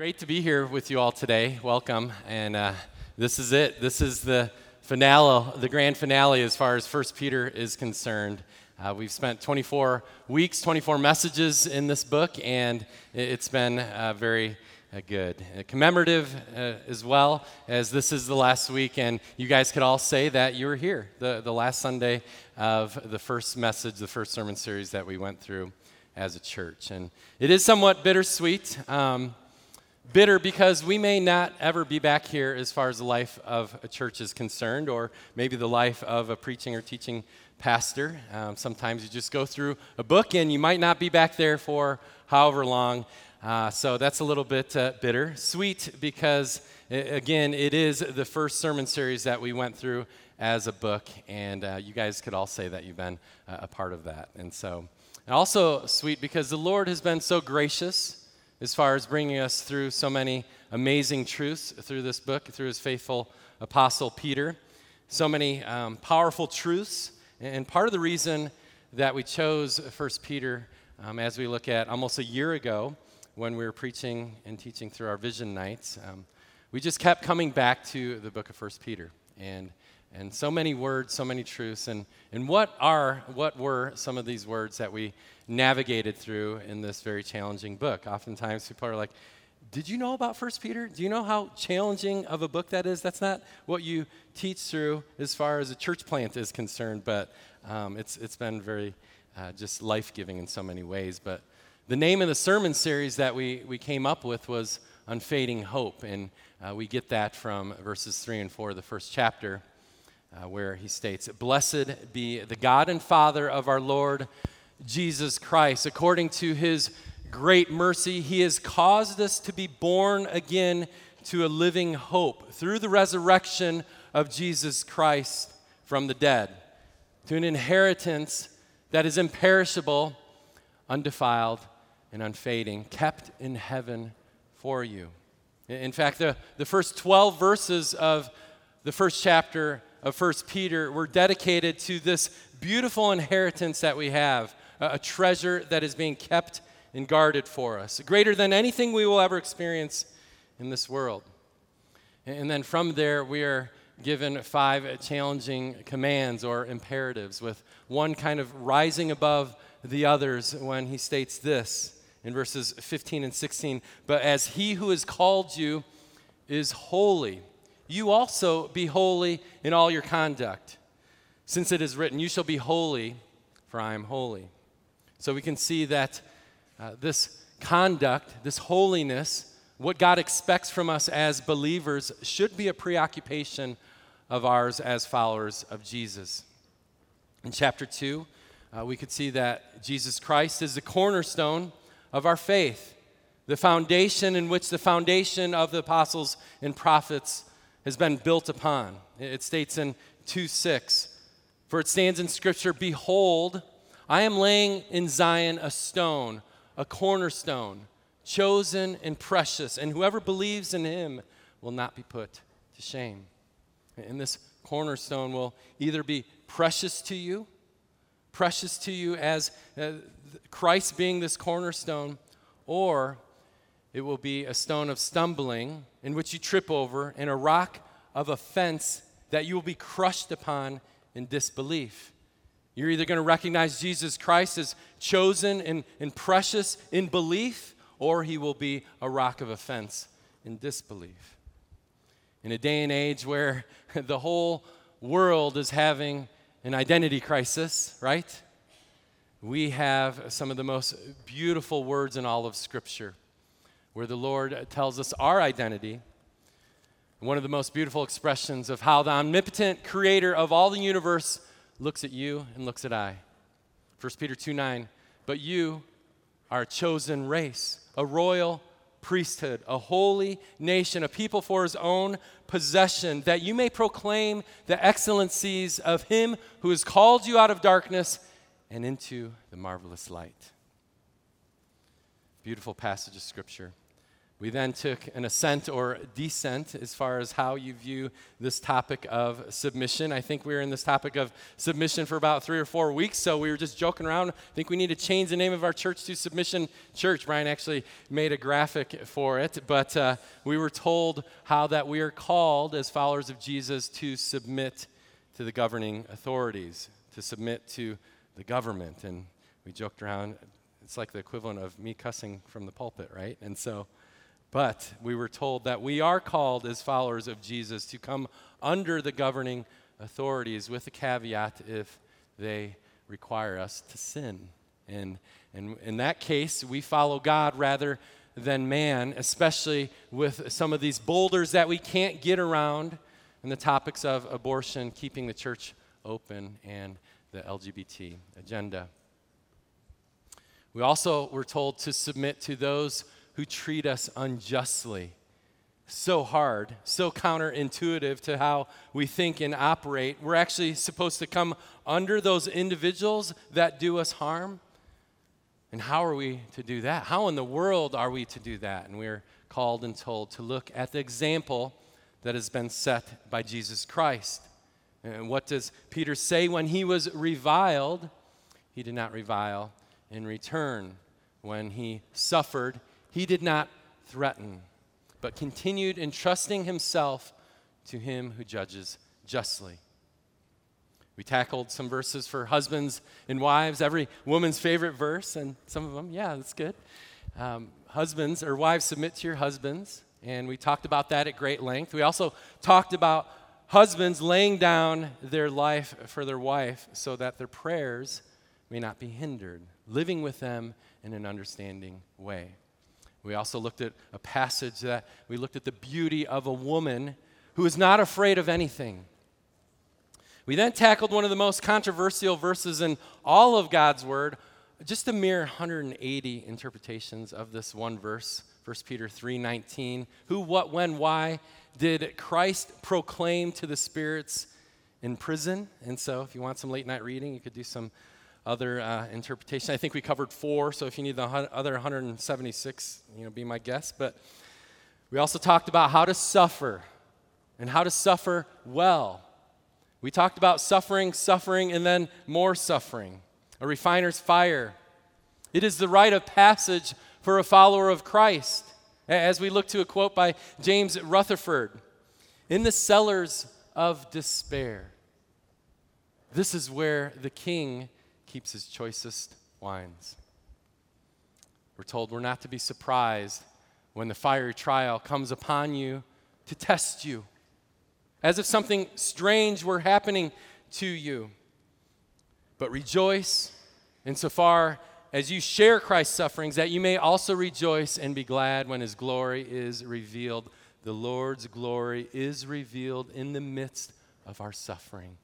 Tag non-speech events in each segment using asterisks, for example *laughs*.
Great to be here with you all today. Welcome. And uh, this is it. This is the finale, the grand finale as far as First Peter is concerned. Uh, we've spent 24 weeks, 24 messages in this book, and it's been uh, very uh, good. Uh, commemorative uh, as well, as this is the last week, and you guys could all say that you were here, the, the last Sunday of the first message, the first sermon series that we went through as a church. And it is somewhat bittersweet. Um, bitter because we may not ever be back here as far as the life of a church is concerned, or maybe the life of a preaching or teaching pastor. Um, sometimes you just go through a book and you might not be back there for however long. Uh, so that's a little bit uh, bitter. Sweet because, again, it is the first sermon series that we went through as a book, and uh, you guys could all say that you've been a part of that. And so, also sweet because the Lord has been so gracious as far as bringing us through so many amazing truths through this book, through his faithful apostle Peter. So many um, powerful truths. And part of the reason that we chose First Peter um, as we look at almost a year ago when we were preaching and teaching through our vision nights, um, we just kept coming back to the book of First Peter. And and so many words, so many truths. And, and what are, what were some of these words that we navigated through in this very challenging book? Oftentimes people are like, did you know about First Peter? Do you know how challenging of a book that is? That's not what you teach through as far as a church plant is concerned, but um, it's, it's been very uh, just life giving in so many ways. But the name of the sermon series that we, we came up with was Unfading Hope, and uh, we get that from verses 3 and 4 of the first chapter uh, where he states, Blessed be the God and Father of our Lord Jesus Christ. According to his great mercy, he has caused us to be born again to a living hope through the resurrection of Jesus Christ from the dead, to an inheritance that is imperishable, undefiled, and unfading, kept in heaven for you. In fact, the, the first 12 verses of the first chapter of First Peter, we're dedicated to this beautiful inheritance that we have, a treasure that is being kept and guarded for us, greater than anything we will ever experience in this world. And then from there, we are given five challenging commands or imperatives, with one kind of rising above the others when he states this in verses 15 and 16 But as he who has called you is holy, you also be holy in all your conduct, since it is written, You shall be holy, for I am holy. So we can see that uh, this conduct, this holiness, what God expects from us as believers, should be a preoccupation of ours as followers of Jesus. In chapter 2, uh, we could see that Jesus Christ is the cornerstone of our faith, the foundation in which the foundation of the apostles and prophets has been built upon. It states in 2 6, for it stands in Scripture, Behold, I am laying in Zion a stone, a cornerstone, chosen and precious, and whoever believes in him will not be put to shame. And this cornerstone will either be precious to you, precious to you as uh, Christ being this cornerstone, or it will be a stone of stumbling in which you trip over, and a rock of offense that you will be crushed upon in disbelief. You're either going to recognize Jesus Christ as chosen and, and precious in belief, or he will be a rock of offense in disbelief. In a day and age where *laughs* the whole world is having an identity crisis, right? We have some of the most beautiful words in all of Scripture where the Lord tells us our identity. One of the most beautiful expressions of how the omnipotent creator of all the universe looks at you and looks at I. 1 Peter 2 9. But you are a chosen race, a royal priesthood, a holy nation, a people for his own possession, that you may proclaim the excellencies of him who has called you out of darkness and into the marvelous light. Beautiful passage of scripture. We then took an ascent or descent as far as how you view this topic of submission. I think we were in this topic of submission for about three or four weeks, so we were just joking around. I think we need to change the name of our church to Submission Church. Brian actually made a graphic for it, but uh, we were told how that we are called as followers of Jesus to submit to the governing authorities, to submit to the government. And we joked around, it's like the equivalent of me cussing from the pulpit, right? And so, but we were told that we are called as followers of Jesus to come under the governing authorities with a caveat if they require us to sin. And, and in that case, we follow God rather than man, especially with some of these boulders that we can't get around and the topics of abortion, keeping the church open, and the LGBT agenda. We also were told to submit to those who treat us unjustly. So hard, so counterintuitive to how we think and operate. We're actually supposed to come under those individuals that do us harm. And how are we to do that? How in the world are we to do that? And we're called and told to look at the example that has been set by Jesus Christ. And what does Peter say when he was reviled? He did not revile in return. When he suffered, he did not threaten, but continued entrusting himself to him who judges justly. We tackled some verses for husbands and wives, every woman's favorite verse, and some of them, yeah, that's good. Um, husbands or wives, submit to your husbands, and we talked about that at great length. We also talked about husbands laying down their life for their wife so that their prayers may not be hindered, living with them in an understanding way. We also looked at a passage that we looked at the beauty of a woman who is not afraid of anything. We then tackled one of the most controversial verses in all of God's Word, just a mere 180 interpretations of this one verse, 1 Peter 3:19. Who, what, when, why did Christ proclaim to the spirits in prison? And so, if you want some late night reading, you could do some other uh, interpretation. I think we covered four, so if you need the other 176, you know, be my guest. But we also talked about how to suffer and how to suffer well. We talked about suffering, suffering, and then more suffering. A refiner's fire. It is the rite of passage for a follower of Christ. As we look to a quote by James Rutherford In the cellars of despair, this is where the king keeps his choicest wines. We're told we're not to be surprised when the fiery trial comes upon you to test you, as if something strange were happening to you. But rejoice insofar as you share Christ's sufferings, that you may also rejoice and be glad when his glory is revealed. The Lord's glory is revealed in the midst of our suffering.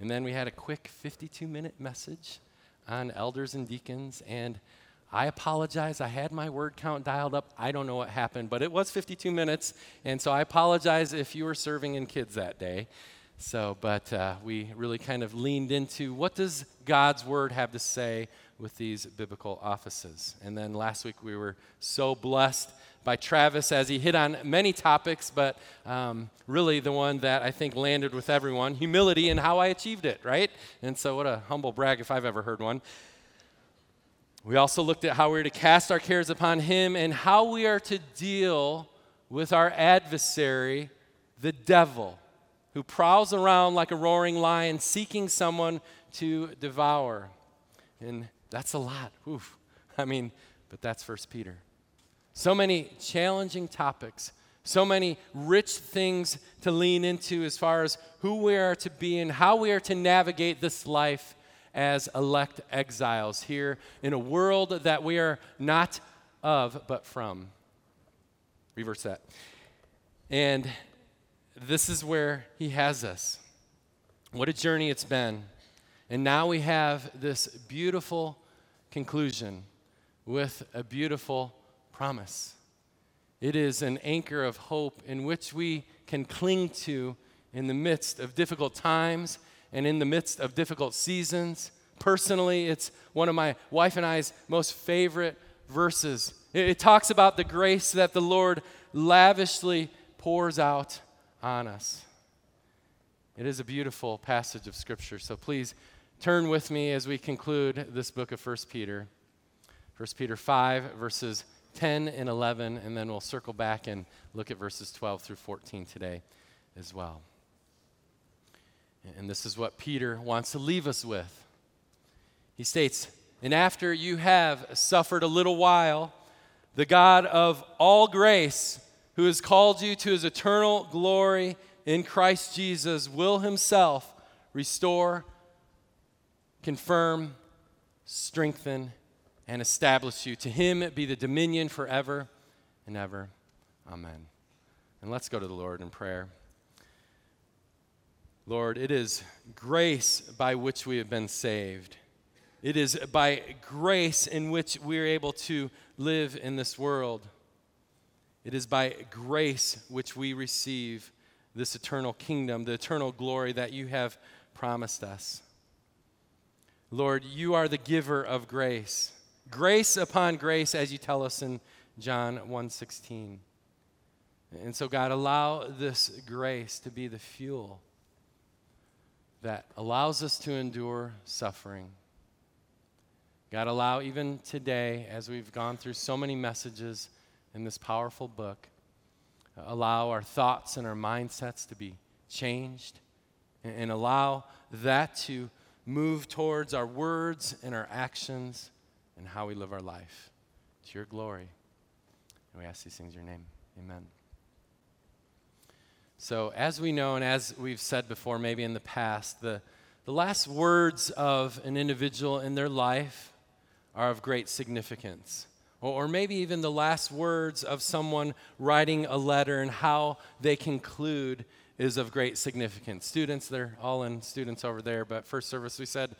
And then we had a quick 52 minute message on elders and deacons. And I apologize. I had my word count dialed up. I don't know what happened, but it was 52 minutes. And so I apologize if you were serving in kids that day. So, but uh, we really kind of leaned into what does God's word have to say with these biblical offices. And then last week we were so blessed by Travis as he hit on many topics, but um, really the one that I think landed with everyone humility and how I achieved it, right? And so, what a humble brag if I've ever heard one. We also looked at how we are to cast our cares upon him and how we are to deal with our adversary, the devil, who prowls around like a roaring lion seeking someone to devour. And that's a lot. Oof. I mean, but that's First Peter. So many challenging topics, so many rich things to lean into as far as who we are to be and how we are to navigate this life as elect exiles here in a world that we are not of, but from. Reverse that. And this is where he has us. What a journey it's been. And now we have this beautiful conclusion with a beautiful promise. It is an anchor of hope in which we can cling to in the midst of difficult times and in the midst of difficult seasons. Personally, it's one of my wife and I's most favorite verses It, talks about the grace that the Lord lavishly pours out on us. It is a beautiful passage of Scripture, so please turn with me as we conclude this book of 1 Peter. 1 Peter 5, verses 10 and 11, and then we'll circle back and look at verses 12 through 14 today as well. And this is what Peter wants to leave us with. He states, And after you have suffered a little while, the God of all grace, who has called you to his eternal glory in Christ Jesus, will himself restore, confirm, strengthen, and establish you. To him be the dominion forever and ever. Amen. And let's go to the Lord in prayer. Lord, it is grace by which we have been saved. It is by grace in which we are able to live in this world. It is by grace which we receive this eternal kingdom, the eternal glory that you have promised us. Lord, you are the giver of grace. Grace upon grace as you tell us in John 1:16. And so God allow this grace to be the fuel that allows us to endure suffering. God, allow even today, as we've gone through so many messages in this powerful book, uh, allow our thoughts and our mindsets to be changed and, and allow that to move towards our words and our actions and how we live our life. To your glory. And we ask these things in your name. Amen. So, as we know, and as we've said before, maybe in the past, the, the last words of an individual in their life are of great significance. Or, maybe even the last words of someone writing a letter and how they conclude is of great significance. Students, they're all in students over there, but first service we said,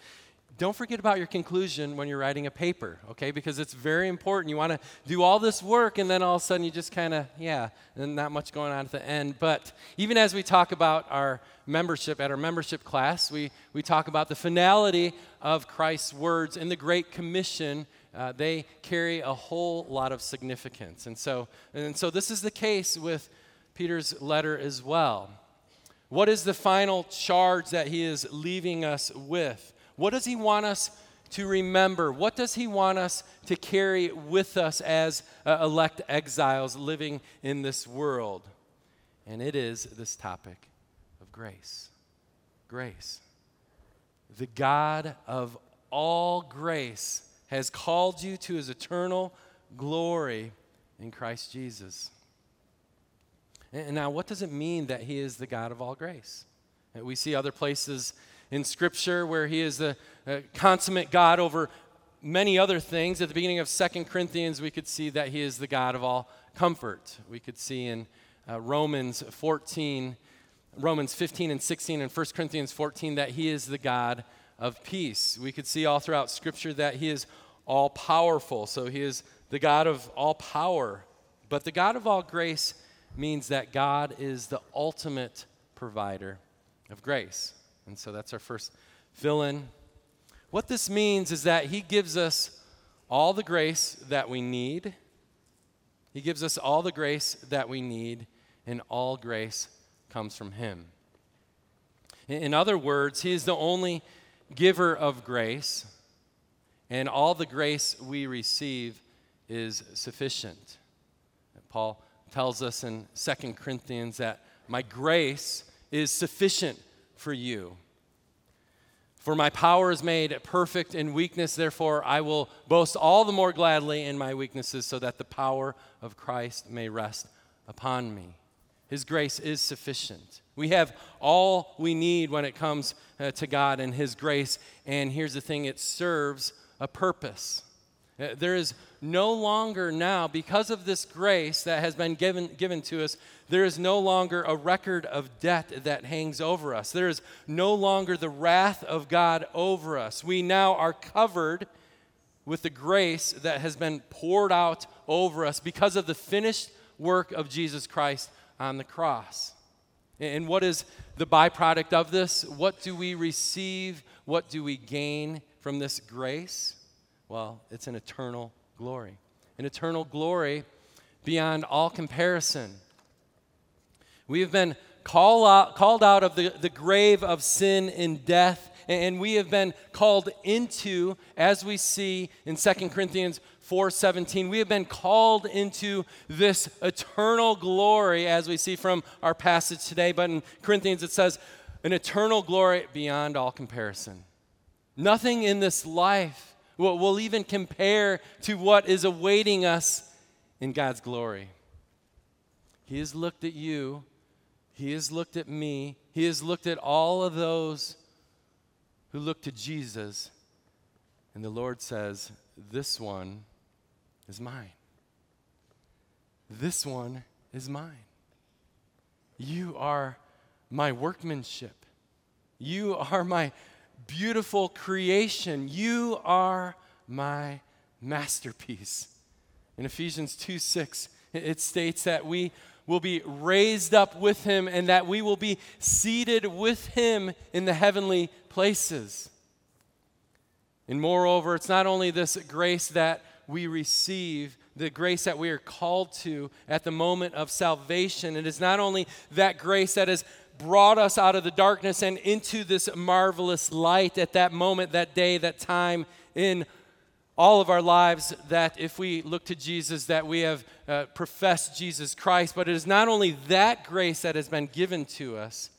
don't forget about your conclusion when you're writing a paper, okay? Because it's very important. You want to do all this work, and then all of a sudden you just kind of, yeah, and not much going on at the end. But even as we talk about our membership, at our membership class, we, we talk about the finality of Christ's words in the Great Commission. Uh, they carry a whole lot of significance. And so, and so this is the case with Peter's letter as well. What is the final charge that he is leaving us with? What does he want us to remember? What does he want us to carry with us as uh, elect exiles living in this world? And it is this topic of grace. Grace. The God of all grace has called you to his eternal glory in Christ Jesus. And now, what does it mean that he is the God of all grace? We see other places in Scripture where he is the uh, consummate God over many other things. At the beginning of Second Corinthians, we could see that he is the God of all comfort. We could see in uh, Romans 14, Romans 15 and 16, and 1 Corinthians 14 that he is the God of peace. We could see all throughout Scripture that he is all powerful. So he is the God of all power. But the God of all grace means that God is the ultimate provider of grace. And so that's our first fill in. What this means is that He gives us all the grace that we need. He gives us all the grace that we need, and all grace comes from Him. In other words, He is the only giver of grace, and all the grace we receive is sufficient. Paul tells us in 2 Corinthians that my grace is sufficient for you. For my power is made perfect in weakness, therefore I will boast all the more gladly in my weaknesses, so that the power of Christ may rest upon me. His grace is sufficient. We have all we need when it comes uh, to God and His grace, and here's the thing it serves a purpose. Uh, there is no longer now, because of this grace that has been given, given to us, there is no longer a record of debt that hangs over us. There is no longer the wrath of God over us. We now are covered with the grace that has been poured out over us because of the finished work of Jesus Christ on the cross. And what is the byproduct of this? What do we receive? What do we gain from this grace? Well, it's an eternal glory. an eternal glory beyond all comparison. We have been call out, called out of the, the grave of sin and death, and we have been called into, as we see in 2 Corinthians 4:17, we have been called into this eternal glory, as we see from our passage today. But in Corinthians it says, an eternal glory beyond all comparison. Nothing in this life will, even compare to what is awaiting us in God's glory. He has looked at you he has looked at me. He has looked at all of those who look to Jesus. And the Lord says, This one is mine. This one is mine. You are my workmanship. You are my beautiful creation. You are my masterpiece. In Ephesians 2 6, it states that we will be raised up with him and that we will be seated with him in the heavenly places. And moreover, it's not only this grace that we receive, the grace that we are called to at the moment of salvation. It is not only that grace that has brought us out of the darkness and into this marvelous light at that moment, that day, that time in all of our lives that if we look to Jesus, that we have uh, professed Jesus Christ. But it is not only that grace that has been given to us,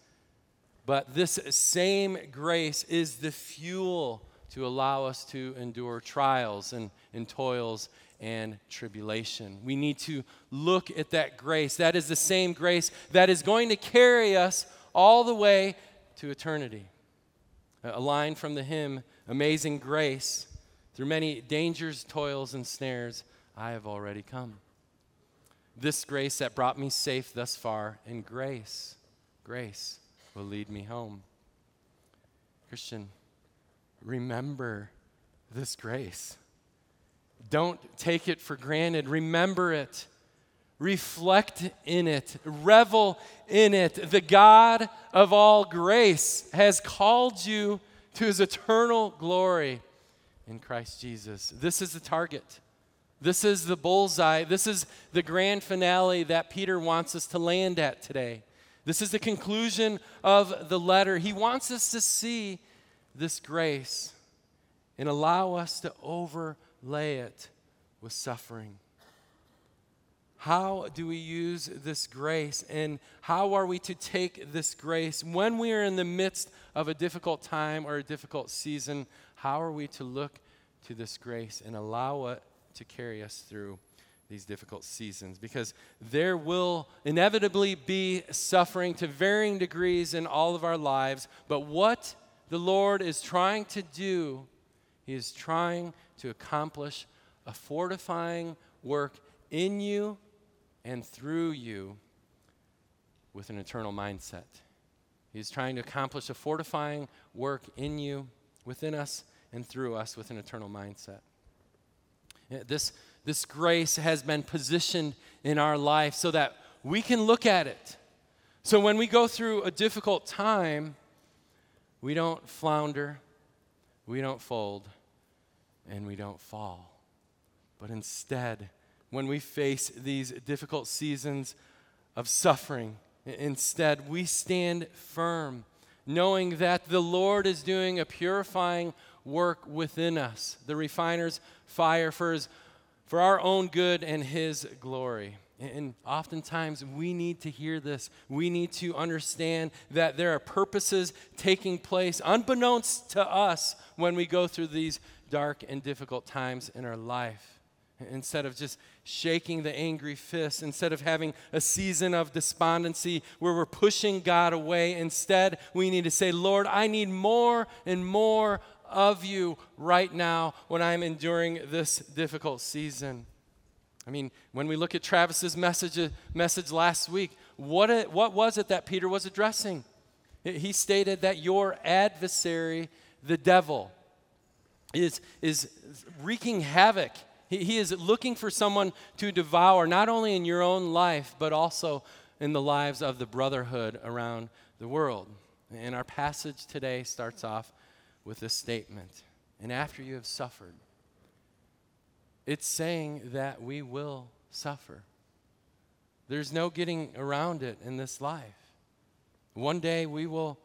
but this same grace is the fuel to allow us to endure trials and, and toils and tribulation. We need to look at that grace. That is the same grace that is going to carry us all the way to eternity. A line from the hymn, Amazing Grace through many dangers, toils, and snares, I have already come. This grace that brought me safe thus far, and grace, grace will lead me home. Christian, remember this grace. Don't take it for granted. Remember it. Reflect in it. Revel in it. The God of all grace has called you to his eternal glory in Christ Jesus. This is the target. This is the bullseye. This is the grand finale that Peter wants us to land at today. This is the conclusion of the letter. He wants us to see this grace and allow us to overlay it with suffering. How do we use this grace and how are we to take this grace when we are in the midst of a difficult time or a difficult season? How are we to look to this grace and allow it to carry us through these difficult seasons? Because there will inevitably be suffering to varying degrees in all of our lives, but what the Lord is trying to do, He is trying to accomplish a fortifying work in you and through you with an eternal mindset. He's trying to accomplish a fortifying work in you within us and through us with an eternal mindset. This, this grace has been positioned in our life so that we can look at it. So when we go through a difficult time, we don't flounder, we don't fold, and we don't fall. But instead, when we face these difficult seasons of suffering, instead, we stand firm knowing that the Lord is doing a purifying work within us, the refiner's fire for, his, for our own good and His glory. And oftentimes we need to hear this. We need to understand that there are purposes taking place unbeknownst to us when we go through these dark and difficult times in our life. Instead of just shaking the angry fist, instead of having a season of despondency where we're pushing God away, instead we need to say, Lord, I need more and more of you right now when I'm enduring this difficult season. I mean, when we look at Travis's message, uh, message last week, what, it, what was it that Peter was addressing? He stated that your adversary, the devil, is, is wreaking havoc he, he is looking for someone to devour, not only in your own life, but also in the lives of the brotherhood around the world. And our passage today starts off with this statement And after you have suffered it's saying that we will suffer. There's no getting around it in this life. One day we will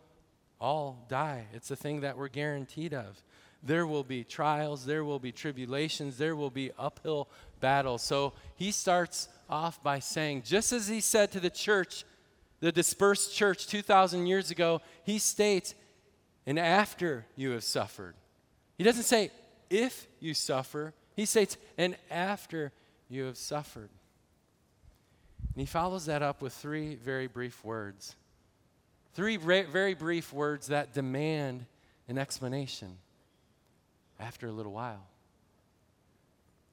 all die. It's a thing that we're guaranteed of. There will be trials, there will be tribulations, there will be uphill battles. So he starts off by saying, just as he said to the church, the dispersed church 2,000 years ago, he states, and after you have suffered. He doesn't say, if you suffer, he states, and after you have suffered. And he follows that up with three very brief words. Three very brief words that demand an explanation. After a little while.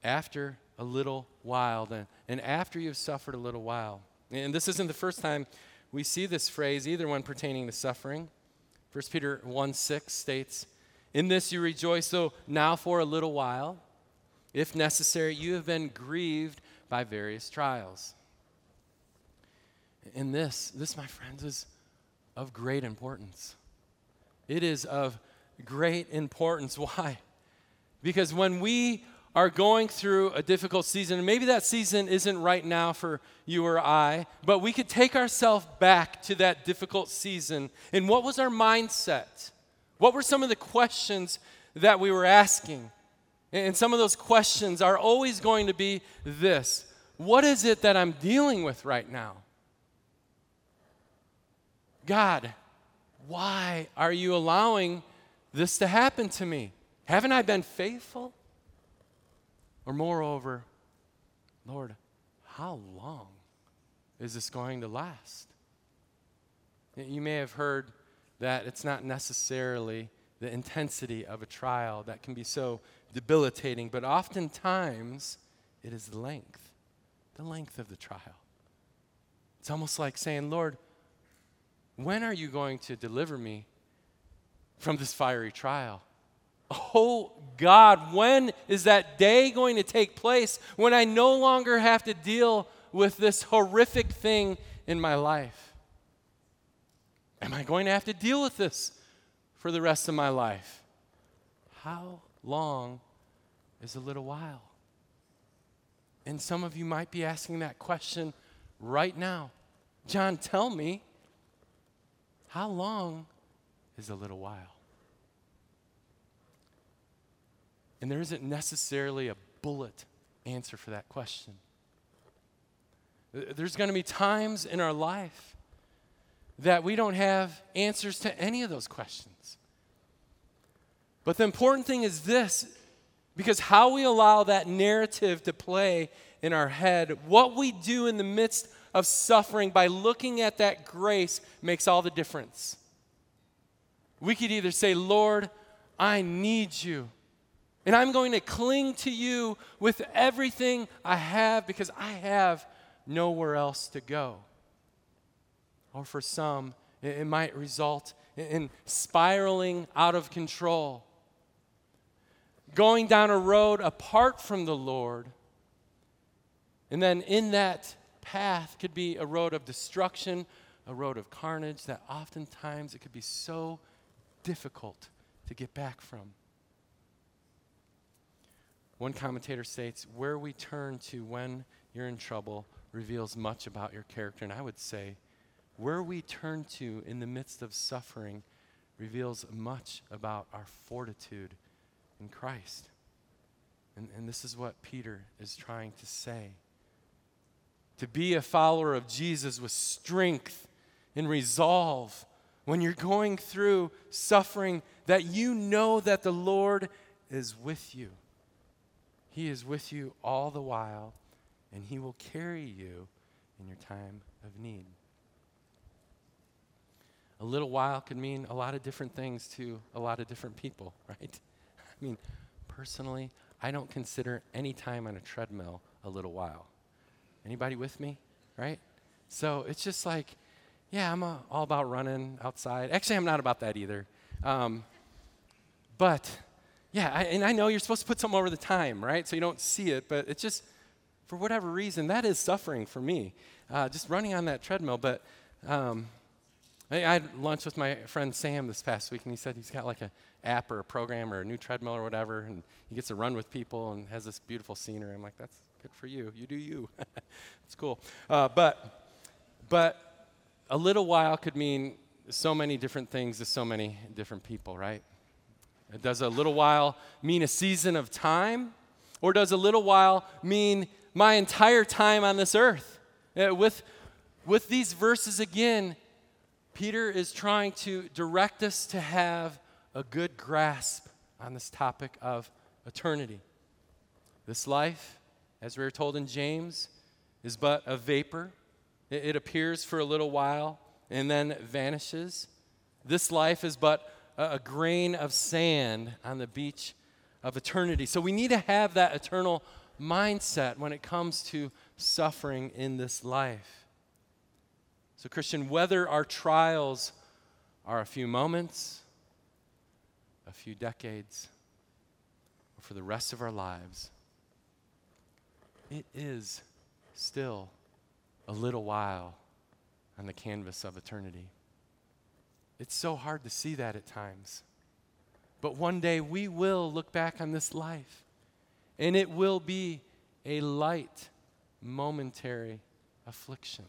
After a little while, then. And after you've suffered a little while. And this isn't the first time we see this phrase, either one pertaining to suffering. 1 Peter 1 6 states, In this you rejoice, though now for a little while, if necessary, you have been grieved by various trials. And this, this, my friends, is of great importance. It is of great importance. *laughs* Why? Because when we are going through a difficult season, and maybe that season isn't right now for you or I, but we could take ourselves back to that difficult season. And what was our mindset? What were some of the questions that we were asking? And some of those questions are always going to be this What is it that I'm dealing with right now? God, why are you allowing this to happen to me? Haven't I been faithful? Or moreover, Lord, how long is this going to last? You may have heard that it's not necessarily the intensity of a trial that can be so debilitating, but oftentimes it is the length, the length of the trial. It's almost like saying, Lord, when are you going to deliver me from this fiery trial? Oh God, when is that day going to take place when I no longer have to deal with this horrific thing in my life? Am I going to have to deal with this for the rest of my life? How long is a little while? And some of you might be asking that question right now. Jon, tell me, how long is a little while? And there isn't necessarily a bullet answer for that question. There's going to be times in our life that we don't have answers to any of those questions. But the important thing is this because how we allow that narrative to play in our head, what we do in the midst of suffering by looking at that grace makes all the difference. We could either say, Lord, I need you. And I'm going to cling to you with everything I have because I have nowhere else to go. Or for some, it, might result in spiraling out of control, going down a road apart from the Lord. And then in that path could be a road of destruction, a road of carnage that oftentimes it could be so difficult to get back from. One commentator states, Where we turn to when you're in trouble reveals much about your character. And I would say, where we turn to in the midst of suffering reveals much about our fortitude in Christ. And, and this is what Peter is trying to say. To be a follower of Jesus with strength and resolve when you're going through suffering, that you know that the Lord is with you. He is with you all the while, and He will carry you in your time of need. A little while could mean a lot of different things to a lot of different people, *laughs* right? I mean, personally, I don't consider any time on a treadmill a little while. Anybody with me? Right? So it's just like, yeah, I'm a, all about running outside. Actually, I'm not about that either. Um, but yeah, I, and I know you're supposed to put something over the time, right? So you don't see it, but it's just, for whatever reason, that is suffering for me. Uh, just running on that treadmill. But um, I, had lunch with my friend Sam this past week, and he said he's got like a app or a program or a new treadmill or whatever, and he gets to run with people and has this beautiful scenery. I'm like, that's good for you. You do you. *laughs* it's cool. Uh, but, but a little while could mean so many different things to so many different people, right? Does a little while mean a season of time? Or does a little while mean my entire time on this earth? Uh, with, with these verses again, Peter is trying to direct us to have a good grasp on this topic of eternity. This life, as we are told in James, is but a vapor. It, appears for a little while and then vanishes. This life is but a grain of sand on the beach of eternity. So we need to have that eternal mindset when it comes to suffering in this life. So, Christian, whether our trials are a few moments, a few decades, or for the rest of our lives, it is still a little while on the canvas of eternity. It's so hard to see that at times. But one day we will look back on this life, and it will be a light, momentary affliction.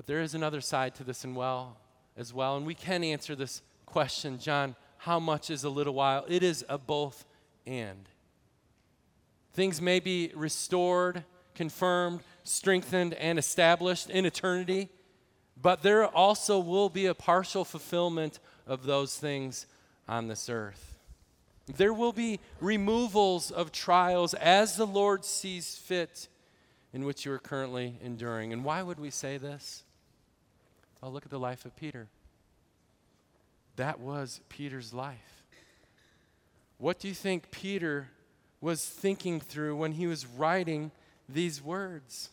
But there is another side to this and well as well, and we can answer this question, Jon, how much is a little while? It is a both and. Things may be restored, confirmed, strengthened, and established in eternity, but there also will be a partial fulfillment of those things on this earth. There will be removals of trials as the Lord sees fit in which you are currently enduring. And why would we say this? Well, look at the life of Peter. That was Peter's life. What do you think Peter was thinking through when he was writing these words?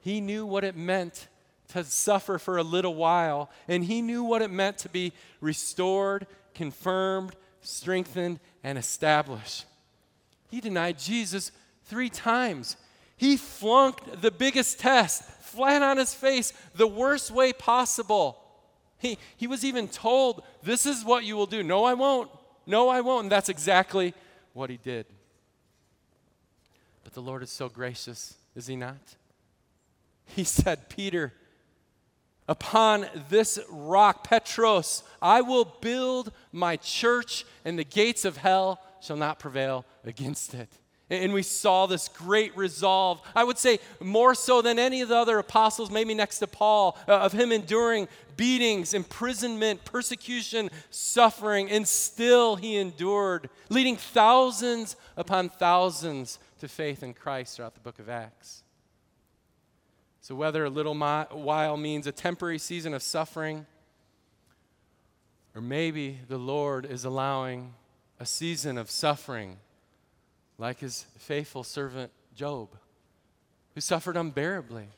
He knew what it meant to suffer for a little while, and he knew what it meant to be restored, confirmed, strengthened, and established. He denied Jesus three times. He flunked the biggest test, flat on his face, the worst way possible. He, he was even told, This is what you will do. No, I won't. No, I won't. And that's exactly what he did. But the Lord is so gracious, is he not? He said, Peter, upon this rock, Petros, I will build my church, and the gates of hell shall not prevail against it. And we saw this great resolve. I would say more so than any of the other apostles, maybe next to Paul, uh, of him enduring beatings, imprisonment, persecution, suffering, and still he endured, leading thousands upon thousands to faith in Christ throughout the book of Acts. So, whether a little while means a temporary season of suffering, or maybe the Lord is allowing a season of suffering like his faithful servant Job, who suffered unbearably.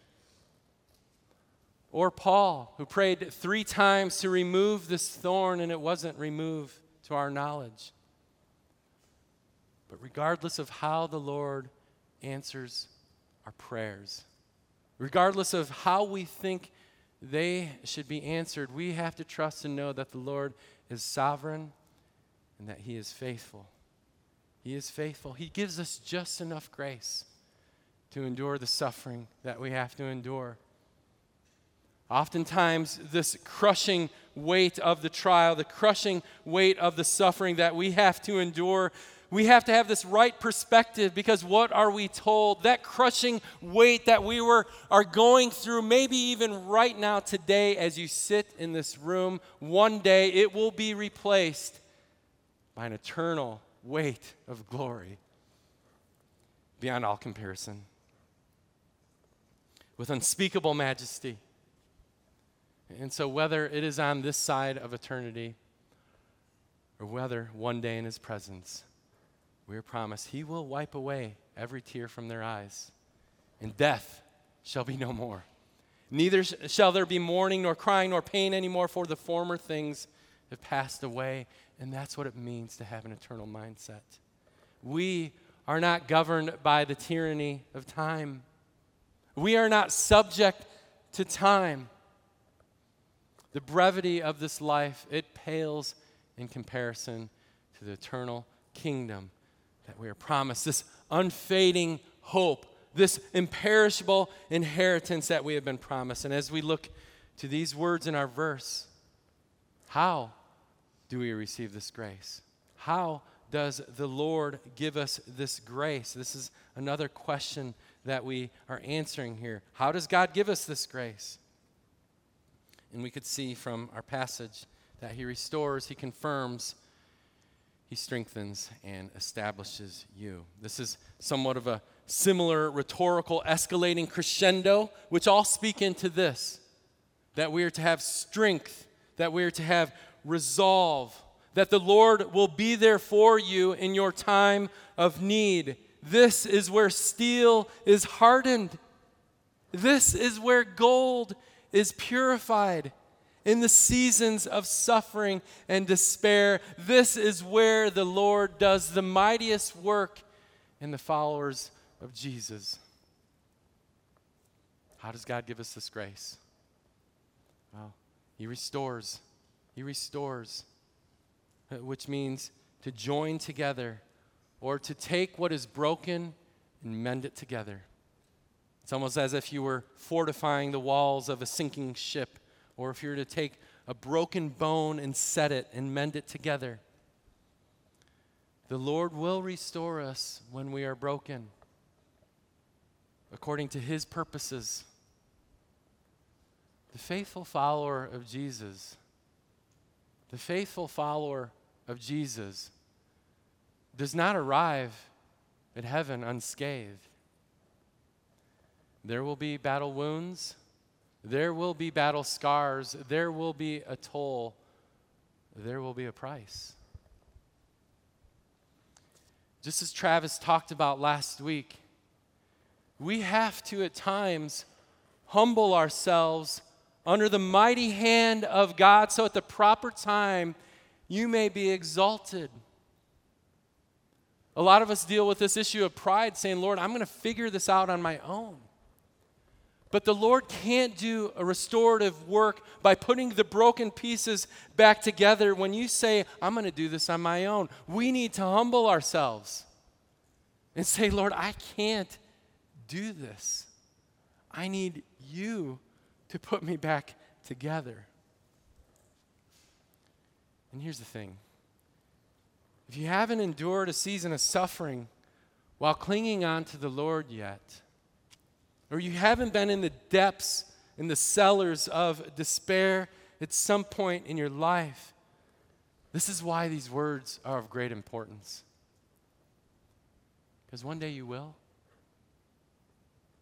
Or Paul, who prayed three times to remove this thorn and it wasn't removed to our knowledge. But regardless of how the Lord answers our prayers, regardless of how we think they should be answered, we have to trust and know that the Lord is sovereign and that He is faithful. He is faithful. He gives us just enough grace to endure the suffering that we have to endure. Oftentimes, this crushing weight of the trial, the crushing weight of the suffering that we have to endure, we have to have this right perspective because what are we told? That crushing weight that we were, are going through, maybe even right now, today, as you sit in this room, one day it will be replaced by an eternal weight of glory beyond all comparison, with unspeakable majesty. And so, whether it is on this side of eternity or whether one day in His presence, we are promised He will wipe away every tear from their eyes, and death shall be no more. Neither shall there be mourning, nor crying, nor pain anymore, for the former things have passed away. And that's what it means to have an eternal mindset. We are not governed by the tyranny of time, we are not subject to time. The brevity of this life, it pales in comparison to the eternal kingdom that we are promised, this unfading hope, this imperishable inheritance that we have been promised. And as we look to these words in our verse, how do we receive this grace? How does the Lord give us this grace? This is another question that we are answering here. How does God give us this grace? And we could see from our passage that He restores, He confirms, He strengthens, and establishes you. This is somewhat of a similar rhetorical escalating crescendo, which all speak into this that we are to have strength, that we are to have resolve, that the Lord will be there for you in your time of need. This is where steel is hardened. This is where gold is purified. In the seasons of suffering and despair, this is where the Lord does the mightiest work in the followers of Jesus. How does God give us this grace? Well, He restores. He restores, which means to join together or to take what is broken and mend it together. It's almost as if you were fortifying the walls of a sinking ship, or if you were to take a broken bone and set it and mend it together. The Lord will restore us when we are broken, according to His purposes. The faithful follower of Jesus, the faithful follower of Jesus, does not arrive at heaven unscathed. There will be battle wounds. There will be battle scars. There will be a toll. There will be a price. Just as Travis talked about last week, we have to at times humble ourselves under the mighty hand of God so at the proper time you may be exalted. A lot of us deal with this issue of pride, saying, Lord, I'm going to figure this out on my own. But the Lord can't do a restorative work by putting the broken pieces back together when you say, I'm going to do this on my own. We need to humble ourselves and say, Lord, I can't do this. I need you to put me back together. And here's the thing if you haven't endured a season of suffering while clinging on to the Lord yet, or you haven't been in the depths, in the cellars of despair at some point in your life, this is why these words are of great importance. Because one day you will.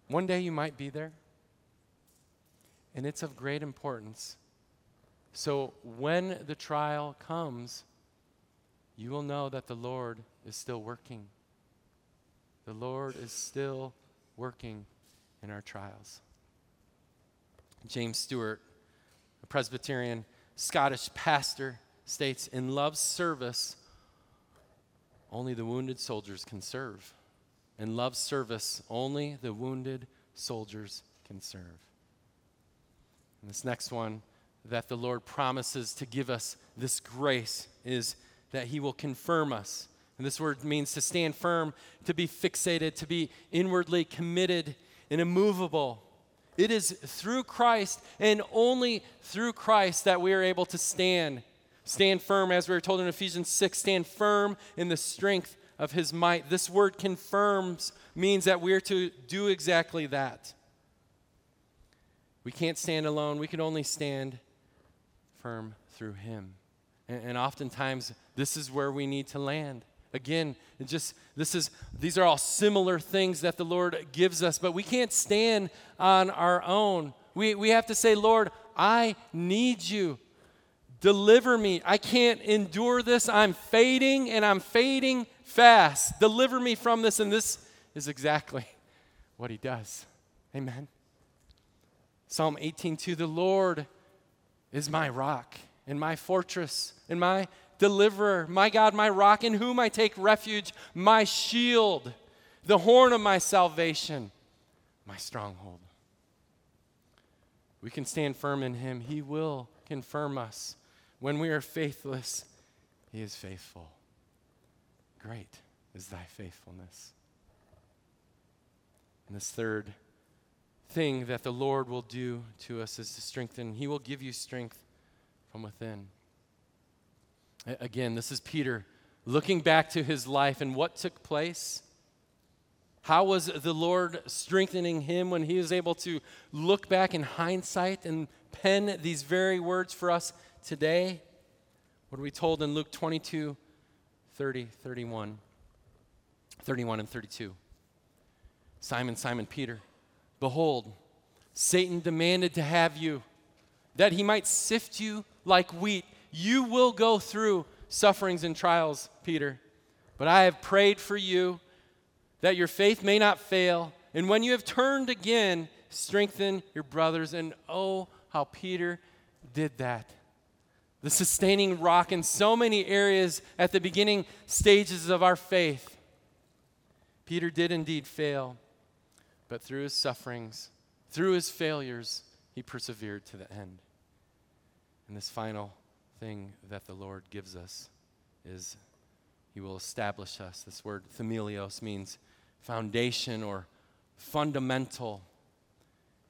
One day you might be there. And it's of great importance. So when the trial comes, you will know that the Lord is still working. The Lord is still working in our trials. James Stewart, a Presbyterian Scottish pastor, states In love's service, only the wounded soldiers can serve. In love's service, only the wounded soldiers can serve. And this next one that the Lord promises to give us this grace is that He will confirm us. And this word means to stand firm, to be fixated, to be inwardly committed and immovable. It is through Christ and only through Christ that we are able to stand. Stand firm, as we were told in Ephesians 6, stand firm in the strength of his might. This word confirms means that we're to do exactly that. We can't stand alone, we can only stand firm through him. And, and oftentimes, this is where we need to land. Again, just this is these are all similar things that the Lord gives us, but we can't stand on our own. We we have to say, Lord, I need you. Deliver me. I can't endure this. I'm fading and I'm fading fast. Deliver me from this. And this is exactly *laughs* what he does. Amen. Psalm 18:2 The Lord is my rock and my fortress and my deliverer, my God, my rock, in whom I take refuge, my shield, the horn of my salvation, my stronghold. We can stand firm in him. He will confirm us. When we are faithless, he is faithful. Great is thy faithfulness. And this third thing that the Lord will do to us is to strengthen. He will give you strength from within. Again, this is Peter looking back to his life and what took place. How was the Lord strengthening him when he was able to look back in hindsight and pen these very words for us today? What are we told in Luke 22 30, 31? 31 and 32. Simon, Simon Peter, behold, Satan demanded to have you, that he might sift you like wheat. You will go through sufferings and trials, Peter. But I have prayed for you that your faith may not fail. And when you have turned again, strengthen your brothers. And oh, how Peter did that. The sustaining rock in so many areas at the beginning stages of our faith. Peter did indeed fail, but through his sufferings, through his failures, he persevered to the end. And this final thing that the Lord gives us is he will establish us. This word themelios means foundation or fundamental.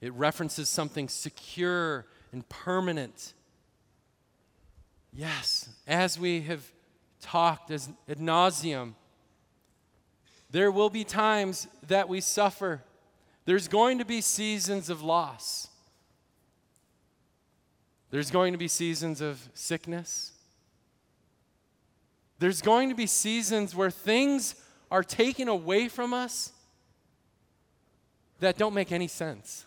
It references something secure and permanent. Yes, as we have talked as ad nauseum, there will be times that we suffer. There's going to be seasons of loss. There's going to be seasons of sickness. There's going to be seasons where things are taken away from us that don't make any sense.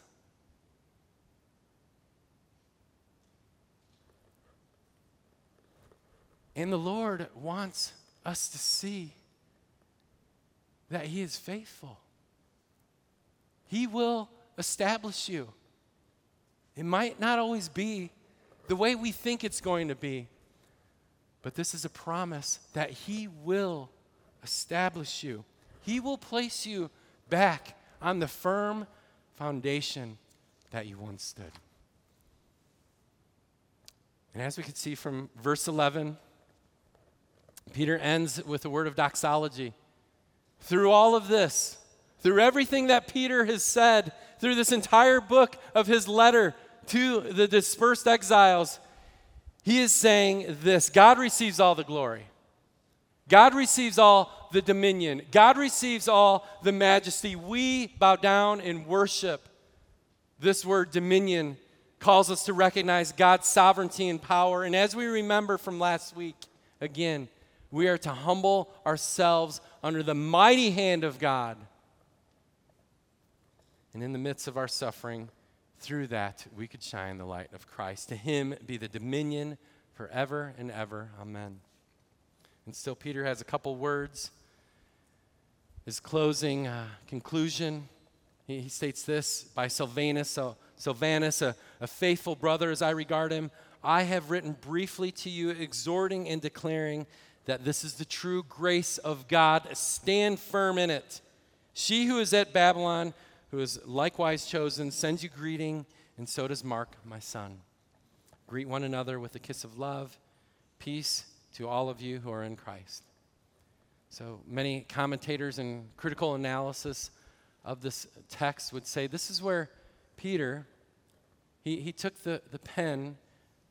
And the Lord wants us to see that He is faithful. He will establish you. It might not always be the way we think it's going to be, but this is a promise that He will establish you. He will place you back on the firm foundation that you once stood. And as we can see from verse 11, Peter ends with a word of doxology. Through all of this, through everything that Peter has said, through this entire book of his letter to the dispersed exiles, he is saying this God receives all the glory. God receives all the dominion. God receives all the majesty. We bow down and worship. This word dominion calls us to recognize God's sovereignty and power. And as we remember from last week, again, we are to humble ourselves under the mighty hand of God. And in the midst of our suffering, through that, we could shine the light of Christ. To him be the dominion forever and ever. Amen. And still, Peter has a couple words. His closing uh, conclusion, he, he, states this by Silvanus, so, Silvanus, a, a faithful brother as I regard him. I have written briefly to you, exhorting and declaring that this is the true grace of God. Stand firm in it. She who is at Babylon, who is likewise chosen, sends you greeting, and so does Mark, my son. Greet one another with a kiss of love. Peace to all of you who are in Christ. So many commentators and critical analysis of this text would say this is where Peter, he, he took the, the pen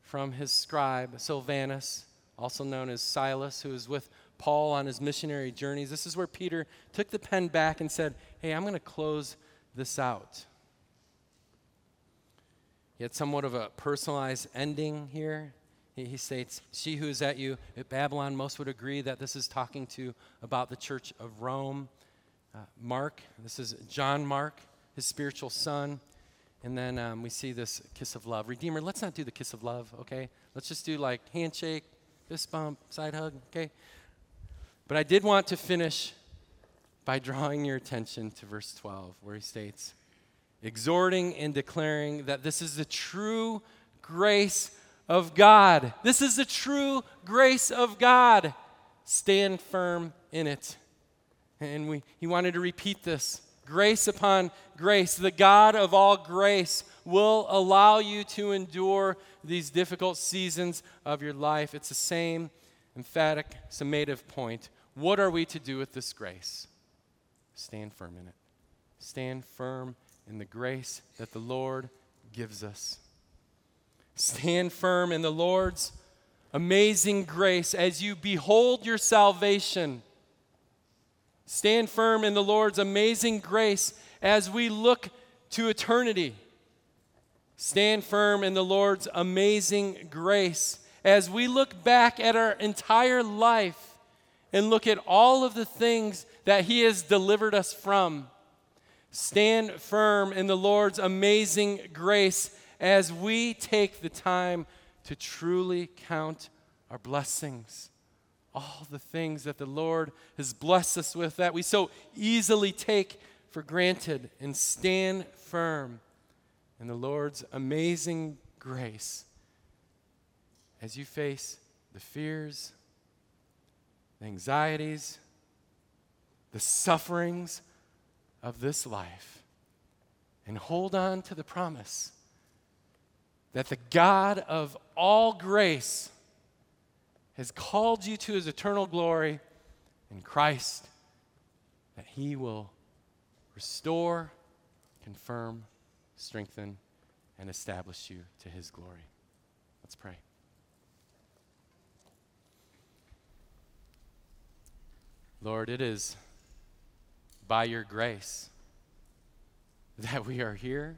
from his scribe, Silvanus, also known as Silas, who was with Paul on his missionary journeys. This is where Peter took the pen back and said, Hey, I'm going to close this out. He had somewhat of a personalized ending here. He, he states, She who is at you at Babylon, most would agree that this is talking to about the church of Rome. Uh, Mark, this is John Mark, his spiritual son. And then um, we see this kiss of love. Redeemer, let's not do the kiss of love, okay? Let's just do like handshake, fist bump, side hug, okay? But I did want to finish by drawing your attention to verse 12, where he states, exhorting and declaring that this is the true grace of God. This is the true grace of God. Stand firm in it. And we, he wanted to repeat this grace upon grace. The God of all grace will allow you to endure these difficult seasons of your life. It's the same emphatic, summative point. What are we to do with this grace? Stand firm in it. Stand firm in the grace that the Lord gives us. Stand firm in the Lord's amazing grace as you behold your salvation. Stand firm in the Lord's amazing grace as we look to eternity. Stand firm in the Lord's amazing grace as we look back at our entire life and look at all of the things that He has delivered us from. Stand firm in the Lord's amazing grace as we take the time to truly count our blessings. All the things that the Lord has blessed us with that we so easily take for granted and stand firm in the Lord's amazing grace as you face the fears, the anxieties, the sufferings of this life and hold on to the promise that the God of all grace has called you to his eternal glory in Christ, that he will restore, confirm, strengthen, and establish you to his glory. Let's pray. Lord, it is by your grace that we are here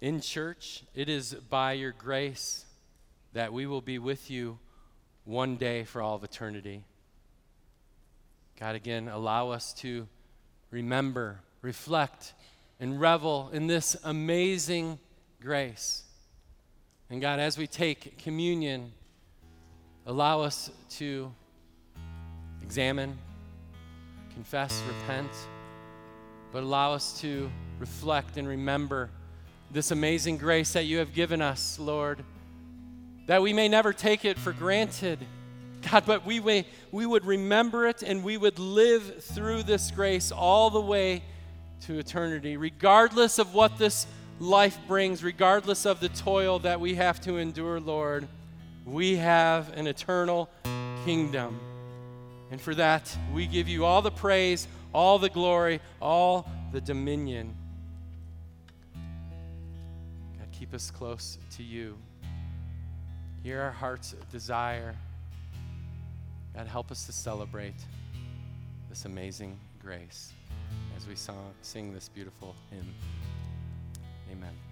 in church. It is by your grace that we will be with you one day for all of eternity. God, again, allow us to remember, reflect, and revel in this amazing grace. And God, as we take communion, allow us to examine, confess, repent, but allow us to reflect and remember this amazing grace that you have given us, Lord, that we may never take it for granted. God, but we, may, we would remember it and we would live through this grace all the way to eternity, regardless of what this life brings, regardless of the toil that we have to endure, Lord. We have an eternal kingdom. And for that, we give you all the praise, all the glory, all the dominion. God, keep us close to you. Hear our heart's desire. God, help us to celebrate this amazing grace as we song, sing this beautiful hymn. Amen.